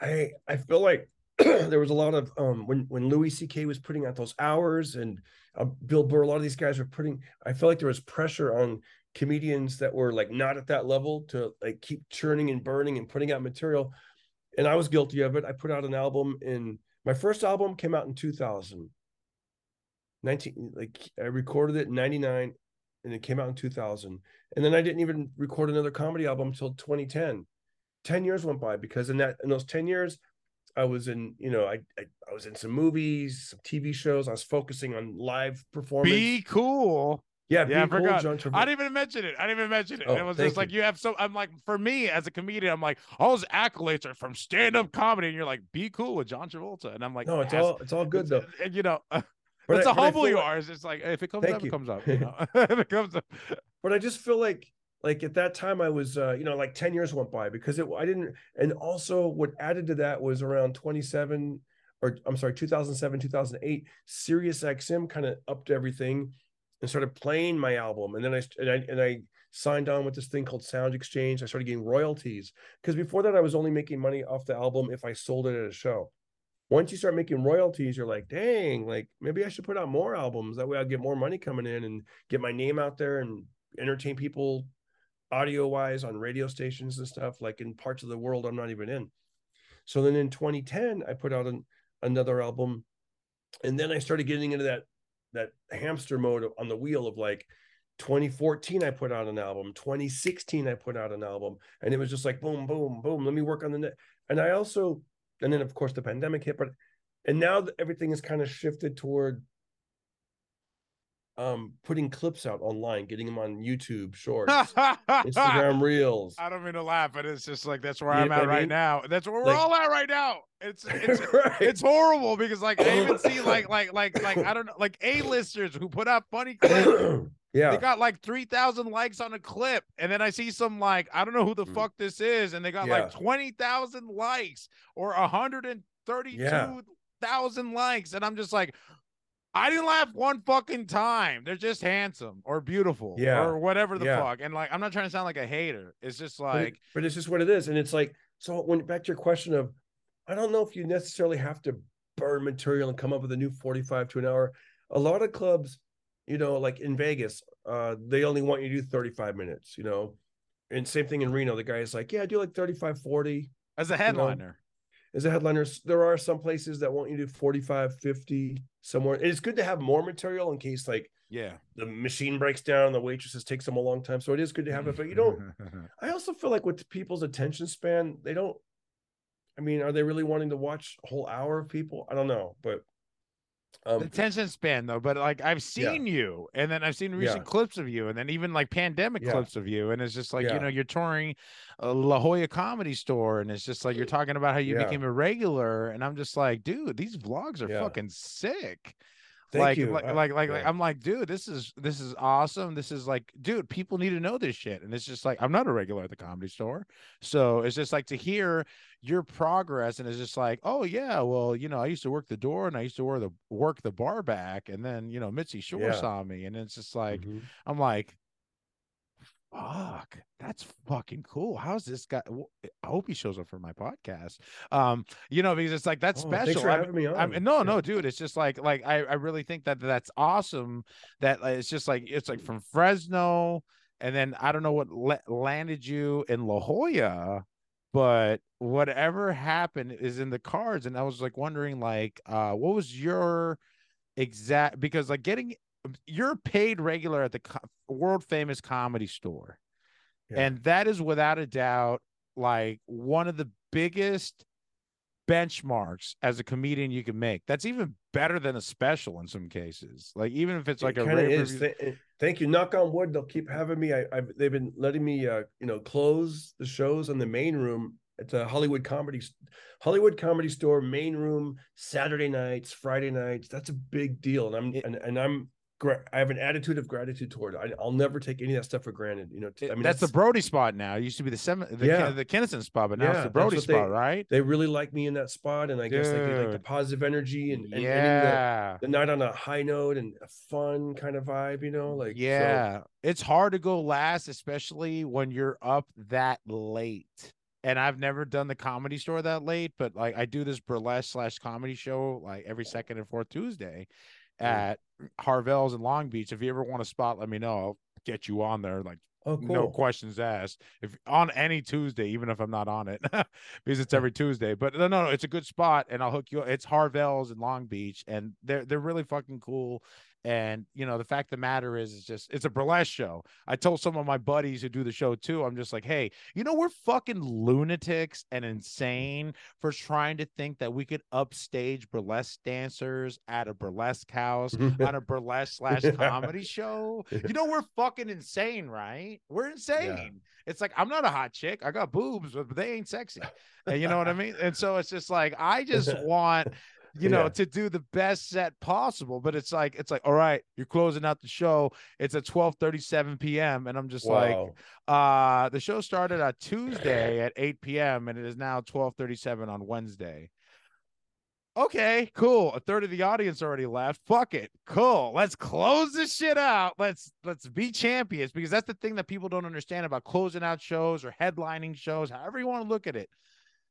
I I feel like there was a lot of um when when Louis C.K. was putting out those hours and uh, Bill Burr, a lot of these guys were putting. I feel like there was pressure on comedians that were like not at that level to like keep churning and burning and putting out material, and I was guilty of it. I put out an album in my first album came out in 2000. 19 like I recorded it in 99 and it came out in 2000 and then I didn't even record another comedy album until 2010 10 years went by because in that in those 10 years I was in, you know, I, I I was in some movies, some TV shows. I was focusing on live performance. be cool yeah, yeah, I Be Cool, forgot. John Travolta. I didn't even mention it. I didn't even mention it. Oh, it was just like you. you have so. I'm like, for me as a comedian, I'm like, all those accolades are from stand-up comedy, and you're like, be cool with John Travolta, and I'm like, no, it's all it's all good though. And, you know, But that's I- how humble you like- are. It's just like if it comes up, you. it comes up. You know? if it comes up. But I just feel like like at that time I was uh, you know, like 10 years went by because it I didn't and also what added to that was around 27 or I'm sorry, 2007, 2008, Sirius XM kind of upped everything and started playing my album. And then I and I and I signed on with this thing called Sound Exchange. I started getting royalties because before that I was only making money off the album if I sold it at a show. Once you start making royalties, you're like, dang, like maybe I should put out more albums. That way I'll get more money coming in and get my name out there and entertain people audio wise on radio stations and stuff like in parts of the world I'm not even in. So then in 2010, I put out an, another album, and then I started getting into that that hamster mode on the wheel of like 2014 I put out an album, 2016 I put out an album, and it was just like boom, boom, boom. Let me work on the net. And I also, and then of course the pandemic hit, but and now everything is kind of shifted toward um putting clips out online, getting them on YouTube shorts, Instagram Reels. I don't mean to laugh, but it's just like that's where You I'm at I right mean? now. That's where we're all at right now. It's it's right. it's horrible because like I even see like like like like I don't know like A-listers who put out funny clips. Yeah. They got like 3,000 likes on a clip. And then I see some like, I don't know who the Mm. fuck this is. And they got Yeah. like 20,000 likes or 132,000 likes. And I'm just like, I didn't laugh one fucking time. They're just handsome or beautiful Yeah. or whatever the Yeah. fuck. And like, I'm not trying to sound like a hater. It's just but, it- like, but it's just what it is. And it's like, so when back to your question of, I don't know if you necessarily have to burn material and come up with a new 45 to an hour. A lot of clubs, you know, like in Vegas, uh, they only want you to do 35 minutes, you know. And same thing in Reno. The guy is like, yeah, I do like 35, 40 As a headliner. as a headliner. There are some places that want you to do 45, 50 somewhere. And it's good to have more material in case like yeah. the machine breaks down, the waitresses takes them a long time. So it is good to have it. But you don't I also feel like with people's attention span, they don't. I mean, are they really wanting to watch a whole hour of people? I don't know, but um, attention span though but like i've Yeah. seen you and then i've seen recent Yeah. clips of you and then even like pandemic Yeah. clips of you and it's just like you know you're touring a la jolla comedy store and it's just like you're talking about how you Yeah. became a regular and i'm just like dude these vlogs are Yeah. fucking sick thank like, you. like, I- like, like, yeah. like, I'm like, dude, this is this is awesome. This is like, dude, people need to know this shit. And it's just like, I'm not a regular at the comedy store, so it's just like to hear your progress, and it's just like, oh yeah, well, you know, I used to work the door, and I used to work the work the bar back, and then you know, Mitzi Shore Yeah. saw me, and it's just like, Mhm. I'm like, fuck, that's fucking cool. How's this guy? i hope he shows up for my podcast. Um, you know, because it's like that's Oh, special. For I having me on. I mean, no, no, dude. It's just like, like I, I really think that that's awesome. That like, it's just like it's like from Fresno, and then I don't know what la- landed you in La Jolla, but whatever happened is in the cards. And I was like wondering, like, uh, what was your exact? Because like getting, you're paid regular at the co- world famous comedy store, Yeah. and that is without a doubt like one of the biggest benchmarks as a comedian you can make. That's even better than a special in some cases. Like even if it's like it a kind of rave is. review- Th- thank you. Knock on wood. They'll keep having me. I, I've they've been letting me, uh, you know, close the shows in the main room at the Hollywood Comedy Hollywood Comedy Store main room Saturday nights, Friday nights. That's a big deal, and I'm It- and, and I'm. Gra- I have an attitude of gratitude toward it. I, I'll never take any of that stuff for granted. You know, t- I mean, that's, the Brody spot now. It used to be the seven, the, Yeah. the Kinnison spot, but now Yeah, it's the Brody spot, they- right? they really like me in that spot, and I guess they get like the positive energy and, and ending the, yeah. the night on a high note and a fun kind of vibe. You know, like so- yeah, it's hard to go last, especially when you're up that late. And I've never done the comedy store that late, but like I do this burlesque slash comedy show like every second and fourth Tuesday at Harvelle's in Long Beach. If you ever want a spot, let me know. I'll get you on there. Like oh, cool. no questions asked. If on any Tuesday, even if I'm not on it, because it's every Tuesday. But no, no, no, it's a good spot, and I'll hook you. Up. It's Harvelle's in Long Beach, and they're they're really fucking cool. And you know, the fact of the matter is, it's just it's a burlesque show. I told some of my buddies who do the show too. I'm just like, hey, you know, we're fucking lunatics and insane for trying to think that we could upstage burlesque dancers at a burlesque house on a burlesque slash comedy show. You know, we're fucking insane, right? We're insane. It's like I'm not a hot chick. I got boobs, but they ain't sexy. And you know what I mean? And so it's just like I just want you know Yeah. to do the best set possible but it's like it's like all right you're closing out the show. It's at 12 37 p.m and i'm just like uh the show started on tuesday at 8 p.m and it is now 12 37 on wednesday. Okay cool. A third of the audience already left. Fuck it. Cool. Let's close this shit out. Let's let's be champions because that's the thing that people don't understand about closing out shows or headlining shows however you want to look at it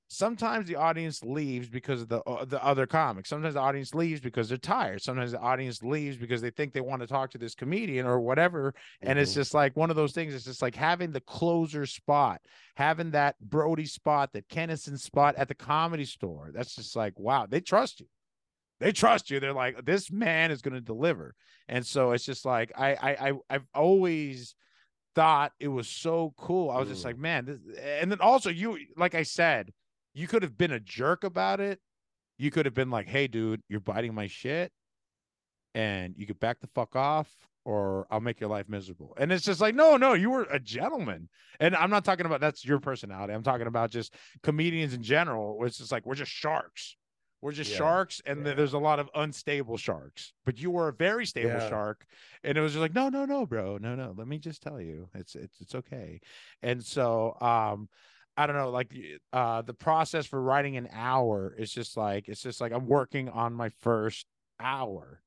sometimes the audience leaves because of the uh, the other comics. Sometimes the audience leaves because they're tired. Sometimes the audience leaves because they think they want to talk to this comedian or whatever. And it's Mhm. just like one of those things. It's just like having the closer spot, having that Brody spot, that Kinnison spot at the comedy store. That's just like wow, they trust you. They trust you. They're like this man is going to deliver. And so it's just like I I, I I've always thought it was so cool. I was just Mm. like, man, this, and then also you, like I said, you could have been a jerk about it. You could have been like, hey, dude, you're biting my shit, and you could back the fuck off, or I'll make your life miserable. And it's just like, no, no, you were a gentleman. And I'm not talking about that's your personality. I'm talking about just comedians in general. It's just like we're just sharks. We're just Yeah, sharks, and yeah. there's a lot of unstable sharks. But you were a very stable Yeah. shark, and it was just like, no, no, no, bro, no, no. Let me just tell you, it's it's it's okay. And so, um, I don't know, like uh, the process for writing an hour is just like it's just like I'm working on my first hour,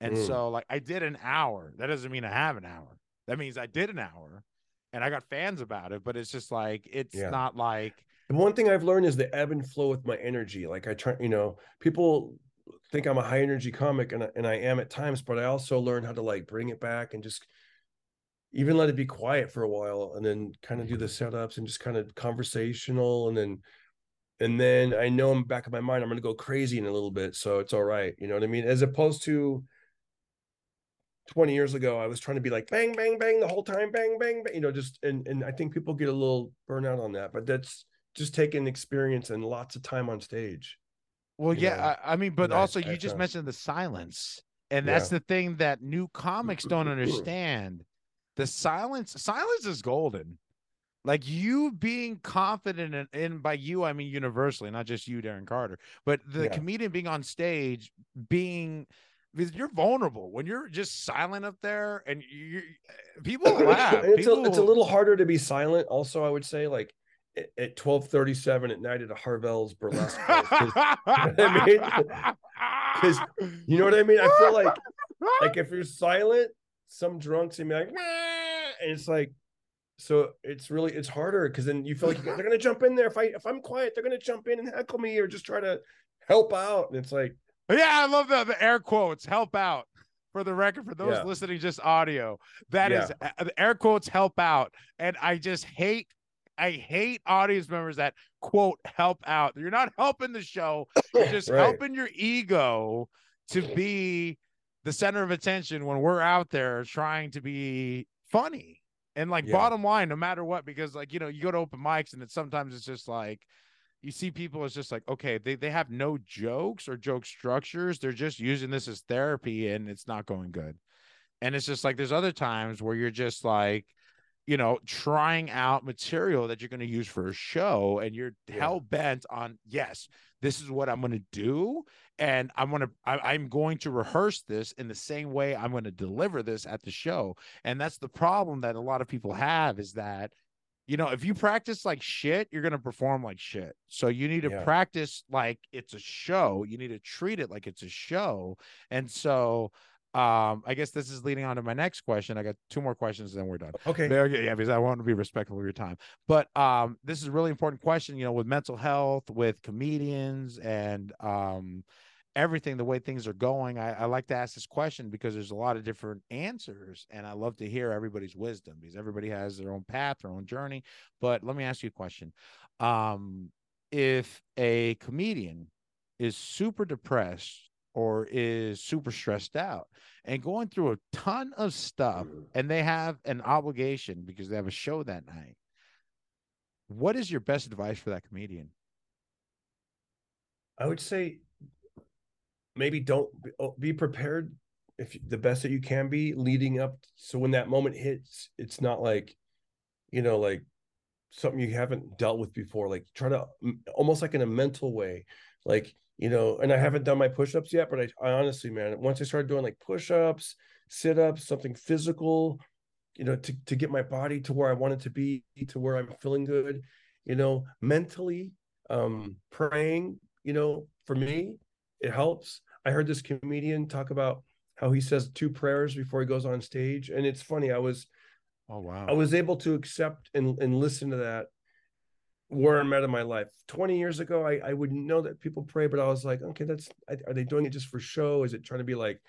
and Mm. so like I did an hour. That doesn't mean I have an hour. That means I did an hour, and I got fans about it. But it's just like it's Yeah. not like The one thing I've learned is the ebb and flow with my energy. Like I try, you know, people think I'm a high energy comic and I, and I am at times, but I also learned how to like bring it back and just even let it be quiet for a while and then kind of do the mm-hmm. setups and just kind of conversational and then and then I know in the back of my mind I'm going to go crazy in a little bit, so it's all right. You know what I mean? As opposed to 20 years ago, I was trying to be like bang, bang, bang the whole time, bang, bang, bang. You know, just and and I think people get a little burnout on that, but that's just taking experience and lots of time on stage. Well, yeah, know, I, I mean, but I- also I you just mentioned the silence, and that's the thing that new comics don't understand. The silence, silence is golden. Like you being confident in, in by you, I mean universally, not just you, Darren Carter, but the Yeah. comedian being on stage, being because you're vulnerable when you're just silent up there, and you people laugh. It's, a, People it's a little harder to be silent. Also, I would say like at- at 1237 at night at a Harvelle's burlesque. place, 'cause- I mean? you know what I mean? I feel like like if you're silent, some drunks and be like, and it's like, so it's really it's harder because then you feel like they're gonna jump in there. If I if I'm quiet, they're gonna jump in and heckle me or just try to help out. And it's like, Yeah, I love the the air quotes. Help out. For the record, for those Yeah. listening just audio, that is Yeah. uh, the air quotes help out. And I just hate, I hate audience members that quote help out. You're not helping the show. You're just Right. helping your ego to be the center of attention when we're out there trying to be funny. And like Yeah. bottom line, no matter what, because like you know, you go to open mics and it's sometimes it's just like you see people it's just like okay they, they have no jokes or joke structures they're just using this as therapy and it's not going good and it's just like there's other times where you're just like you know trying out material that you're going to use for a show and you're Yeah. hell bent on yes this is what i'm going to do and i'm going to i'm going to rehearse this in the same way i'm going to deliver this at the show and that's the problem that a lot of people have is that you know, if you practice like shit, you're gonna perform like shit. So you need to Yeah. practice like it's a show. You need to treat it like it's a show. And so um I guess this is leading on to my next question. I got two more questions, and then we're done. okay, Yeah, because I want to be respectful of your time. But um, this is a really important question, you know, with mental health, with comedians, and um, everything, the way things are going. I, I like to ask this question because there's a lot of different answers, and I love to hear everybody's wisdom because everybody has their own path, their own journey. But let me ask you a question: um, If a comedian is super depressed or is super stressed out and going through a ton of stuff mm-hmm. and they have an obligation because they have a show that night what is your best advice for that comedian I would say maybe don't be, oh, prepared if the best that you can be leading up. So when that moment hits, it's not like, you know, like something you haven't dealt with before. Like try to almost like in a mental way, like you know. And I haven't done my push-ups yet, but I, I honestly, man, once I started doing like push-ups, sit-ups, something physical, you know, to to get my body to where I want it to be, to where I'm feeling good, you know, mentally, um, praying, you know, for me, it helps. I heard this comedian talk about how he says two prayers before he goes on stage. And it's funny, I was oh wow I was able to accept and, and listen to that where I'm at in my life. 20 years ago, I, I wouldn't know that people pray, but I was like, okay, that's are they doing it just for show? Is it trying to be like,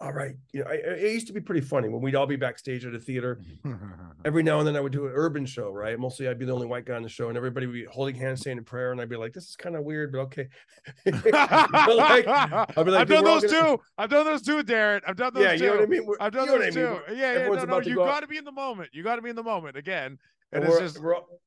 all right, you know, I, it used to be pretty funny when we'd all be backstage at a theater. Every now and then I would do an urban show, right? Mostly I'd be the only white guy on the show, and everybody would be holding hands, saying a prayer, and I'd be like, "This is kind of weird, but okay." Like, I'd be like, I've done those gonna-" too. I've done those too, Darren. I've done those Yeah, too. you know what I mean. We're- I've done those I mean? too. Yeah, No, no, you go got to be in the moment. You got to be in the moment again. And it's just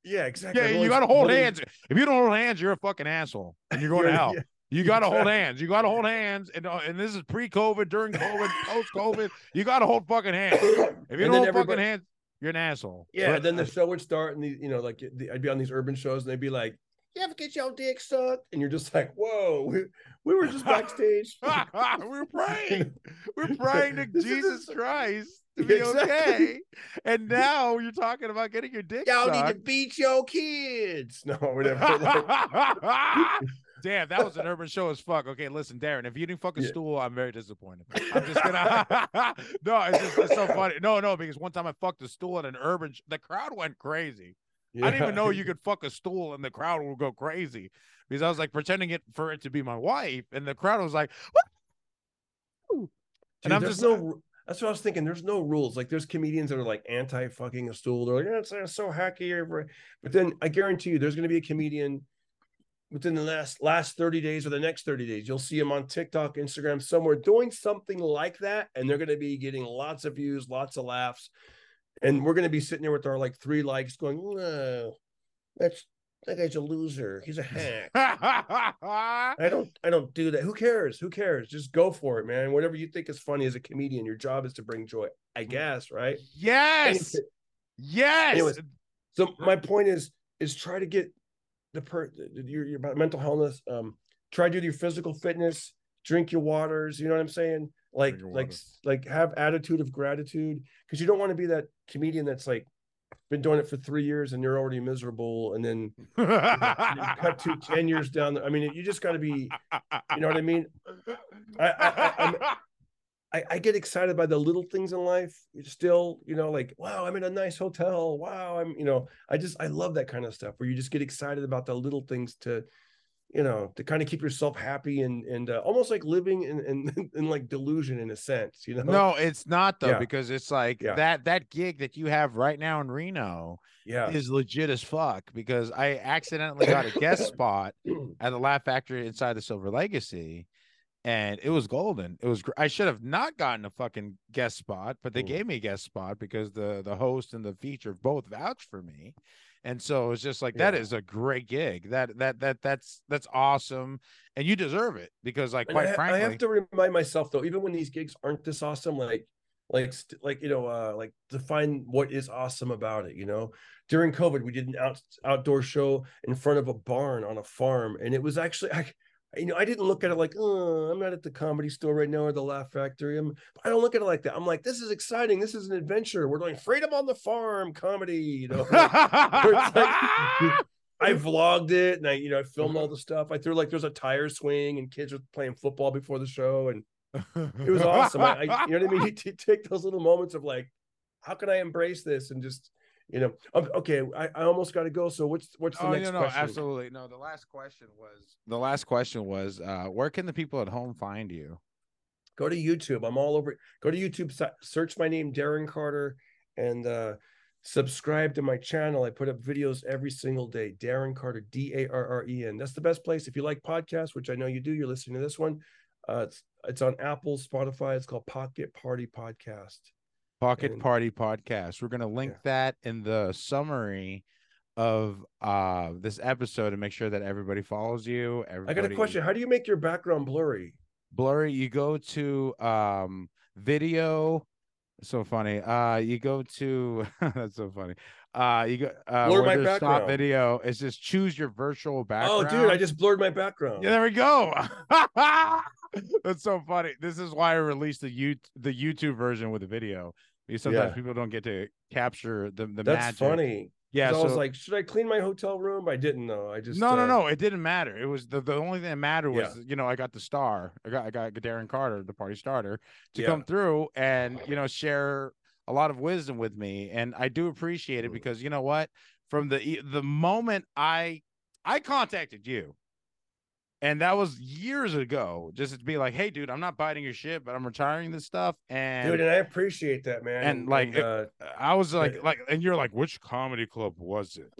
yeah, exactly. yeah, you got to hold hands. If you don't hold hands, you're a fucking asshole, and you're going to hell. yeah. You got to hold hands. You got to hold hands, and uh, and this is pre-COVID, during COVID, post-COVID. You got to hold fucking hands. If you and don't hold everybody... fucking hands, you're an asshole. Yeah, But- then the show would start, and the, you know, like the, I'd be on these urban shows, and they'd be like, "You ever get your dick sucked?" And you're just like, "Whoa, we, we were just backstage." we're praying. We're praying to This is Jesus Christ to be Exactly. okay. And now you're talking about getting your dick Y'all need to beat your kids. No, whatever. Like, Damn, that was an urban show as fuck. Okay, listen, Darren, if you didn't fuck a Yeah. stool, I'm very disappointed. I'm just gonna. no, it's just it's so funny. No, no, because one time I fucked a stool at an urban. Sh- the crowd went crazy. I didn't even know you could fuck a stool and the crowd will go crazy because I was like pretending it for it to be my wife, and the crowd was like, "What Dude, I'm there's just- no. ru- That's what I was thinking. There's no rules. Like there's comedians that are like anti fucking a stool. They're like, yeah, it's, uh, so hacky. But then I guarantee you, there's going to be a comedian within the last last 30 days or the next 30 days. You'll see him on TikTok, Instagram, somewhere doing something like that, and they're going to be getting lots of views, lots of laughs, and we're going to be sitting there with our like three likes, going, no, that's that guy's a loser. He's a hack. I don't I don't do that. Who cares? Who cares? Just go for it, man. Whatever you think is funny as a comedian, your job is to bring joy. I guess, right? yes. Yes. Anyways. So my point is is try to get the per your, your mental health um try to do your physical fitness, drink your waters, you know what I'm saying? Like like like have attitude of gratitude because you don't want to be that comedian that's like been doing it for 3 years and you're already miserable and then you cut to 10 years down the, I mean you just got to be you know what I mean? I, I, I, I get excited by the little things in life. Still, you know, like, wow, I'm in a nice hotel. Wow, I'm, you know, I just, I love that kind of stuff where you just get excited about the little things to, you know, to kind of keep yourself happy and and uh, almost like living in, in in like delusion in a sense, you know. No, it's not though, Yeah. because it's like Yeah. that that gig that you have right now in Reno yeah, is legit as fuck because I accidentally got a guest spot at the Laugh Factory inside the Silver Legacy, and it was golden. It was I should have not gotten a fucking guest spot, but they Mm. gave me a guest spot because the the host and the feature both vouched for me. And so it's just like that Yeah. is a great gig. That that that that's that's awesome, and you deserve it because, like, quite I, ha- frankly, I have to remind myself though, even when these gigs aren't this awesome, like like st- like you know, uh like define what is awesome about it, you know. During COVID, we did an out outdoor show in front of a barn on a farm, and it was actually I you know, I didn't look at it like, oh, I'm not at the comedy store right now or the Laugh Factory. I'm, I don't look at it like that. I'm like, this is exciting. This is an adventure. We're doing freedom on the farm comedy. You know, it's like, I vlogged it and I, you know, I filmed all the stuff. I threw like there's a tire swing and kids were playing football before the show, and it was awesome. I, I, you know what I mean? You, t- take those little moments of like, how can I embrace this and just, you know, um, okay, I, I almost got to go. So what's what's the oh next no, no, question? absolutely no. The last question was the last question was uh, where can the people at home find you? Go to YouTube. I'm all over. Go to YouTube. Search my name, Darren Carter, and uh, subscribe to my channel. I put up videos every single day. Darren Carter, D A R R E N. That's the best place if you like podcasts, which I know you do. You're listening to this one. Uh, it's it's on Apple, Spotify. It's called Pocket Party Podcast. Pocket And- Party Podcast. We're gonna link that in the summary of uh this episode and make sure that everybody follows you. I got a question. How do you make your background blurry? Blurry, you go to um video. So funny. Uh you go to that's so funny. Uh you go uh Blur my there's stop background. video. It's just choose your virtual background. Oh, dude, I just blurred my background. Yeah, there we go. That's so funny. This is why I released the you the YouTube version with the video because sometimes Yeah. people don't get to capture the the That's magic. funny. Yeah, 'Cause I was like, should I clean my hotel room? I didn't know. I just no, no, uh, no. It didn't matter. It was the, the only thing that mattered Yeah. was you know I got the star. I got I got Darren Carter, the party starter, to Yeah. come through and you know share a lot of wisdom with me, and I do appreciate it Mm. because you know what? From the the moment I I contacted you, and that was years ago, just to be like, hey, dude, I'm not biting your shit, but I'm retiring this stuff, and dude, and I appreciate that, man. and, like, it- uh, I was like, like, and you're like, which comedy club was it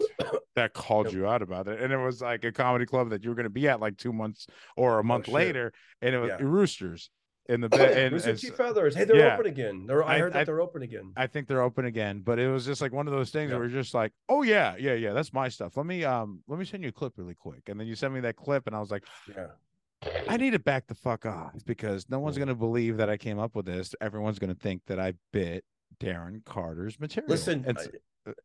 that called you out about it? And it was like a comedy club that you were going to be at like two months or a month shit. later, and it was Yeah. Roosters in the bed. And, Rooster and Teeth so- Feathers. Hey, they're yeah. open again. They're, I, I- heard that I- they're open again. I think they're open again, but it was just like one of those things Yeah. where you're just like, oh yeah, yeah, yeah, that's my stuff. Let me um, let me send you a clip really quick, and then you send me that clip, and I was like, yeah. I need to back the fuck off because no one's Mm. gonna believe that I came up with this. Everyone's gonna think that I bit Darren Carter's material. Listen, And I- s-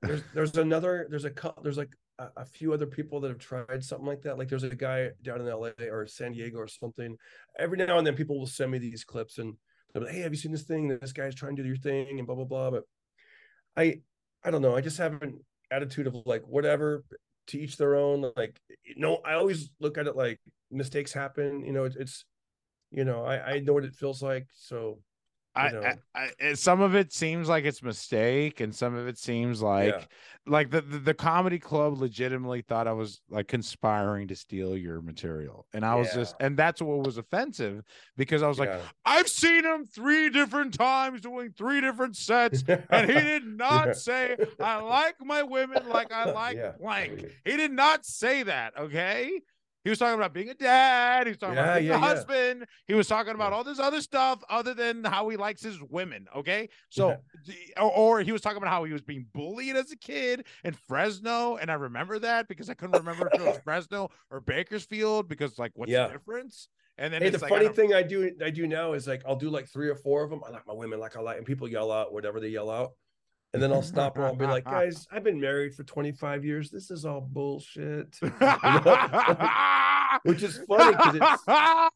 there's there's another there's a cou- there's like a, a few other people that have tried something like that. Like there's a guy down in LA or San Diego or something. Every now and then people will send me these clips and they'll be like, Hey, have you seen this thing? This guy's trying to do your thing and blah blah blah. But I I don't know. I just have an attitude of like whatever to each their own. Like no, I always look at it like mistakes happen. You know, it's, it's you know, I, I know what it feels like. So I. I, I, some of it seems like it's mistake, and some of it seems like Yeah. like the, the the comedy club legitimately thought I was like conspiring to steal your material, and I was just, and that's what was offensive because I was like, I've seen him three different times doing three different sets, and he did not Yeah. say I like my women like I like Yeah. blank. He did not say that. Okay. He was talking about being a dad. He was talking Yeah, about being yeah, a yeah. husband. He was talking about all this other stuff other than how he likes his women. Okay. So, or, or he was talking about how he was being bullied as a kid in Fresno. And I remember that because I couldn't remember if it was Fresno or Bakersfield because, like, what's the difference? And then Hey, it's the like, funny don't- thing I do I do now is like I'll do like three or four of them. I like my women like I like, and people yell out whatever they yell out, and then I'll stop and I'll be like, guys, I've been married for 25 years. This is all bullshit. Which is funny because it's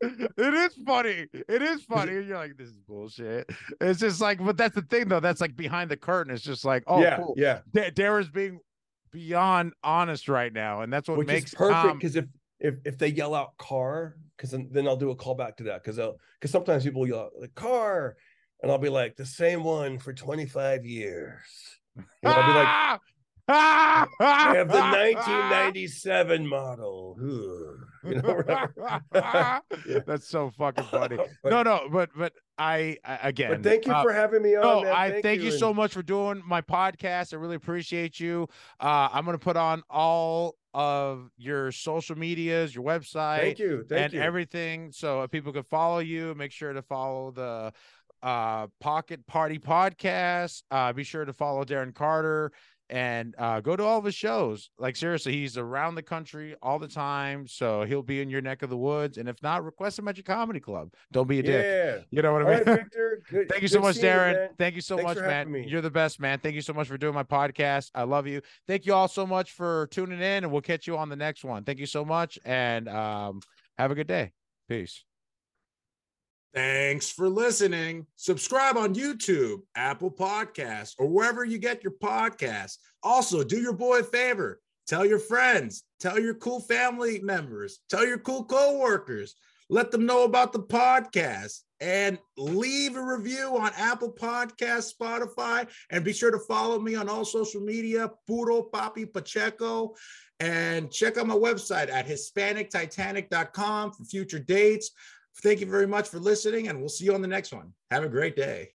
it is funny. It is funny. And you're like, this is bullshit. It's just like, but that's the thing though. That's like behind the curtain. It's just like, oh, yeah, cool. yeah, Da- Dara's being beyond honest right now, and that's what which makes is perfect um, because if if if they yell out car, because then, then I'll do a callback to that because because sometimes people yell out the car, and I'll be like the same one for 25 years. And I'll be like! I have the 1997 model. You know, That's so fucking funny. But- no, no, but but I, I again. But thank you uh, for having me on. No, man. I thank, you, so and- much for doing my podcast. I really appreciate you. Uh, I'm gonna put on all of your social medias, your website, Thank you. Thank and you. everything, so if people can follow you. Make sure to follow the uh Pocket Party podcast. Uh, be sure to follow Darren Carter and uh go to all of his shows. Like seriously, he's around the country all the time, so he'll be in your neck of the woods. And if not, request him at your comedy club. Don't be a dick. yeah. You know what I mean? right, Victor. Good, Thank you so much, seeing you, Darren. Thank you so Thanks much, man. me. You're the best, man. Thank you so much for doing my podcast. I love you. Thank you all so much for tuning in, and we'll catch you on the next one. Thank you so much, and um, have a good day. Peace. Thanks for listening. Subscribe on YouTube, Apple Podcasts, or wherever you get your podcasts. Also, do your boy a favor. Tell your friends, tell your cool family members, tell your cool coworkers. Let them know about the podcast and leave a review on Apple Podcasts, Spotify, and be sure to follow me on all social media, Puro Papi Pacheco, and check out my website at HispanicTitanic.com for future dates. Thank you very much for listening, and we'll see you on the next one. Have a great day.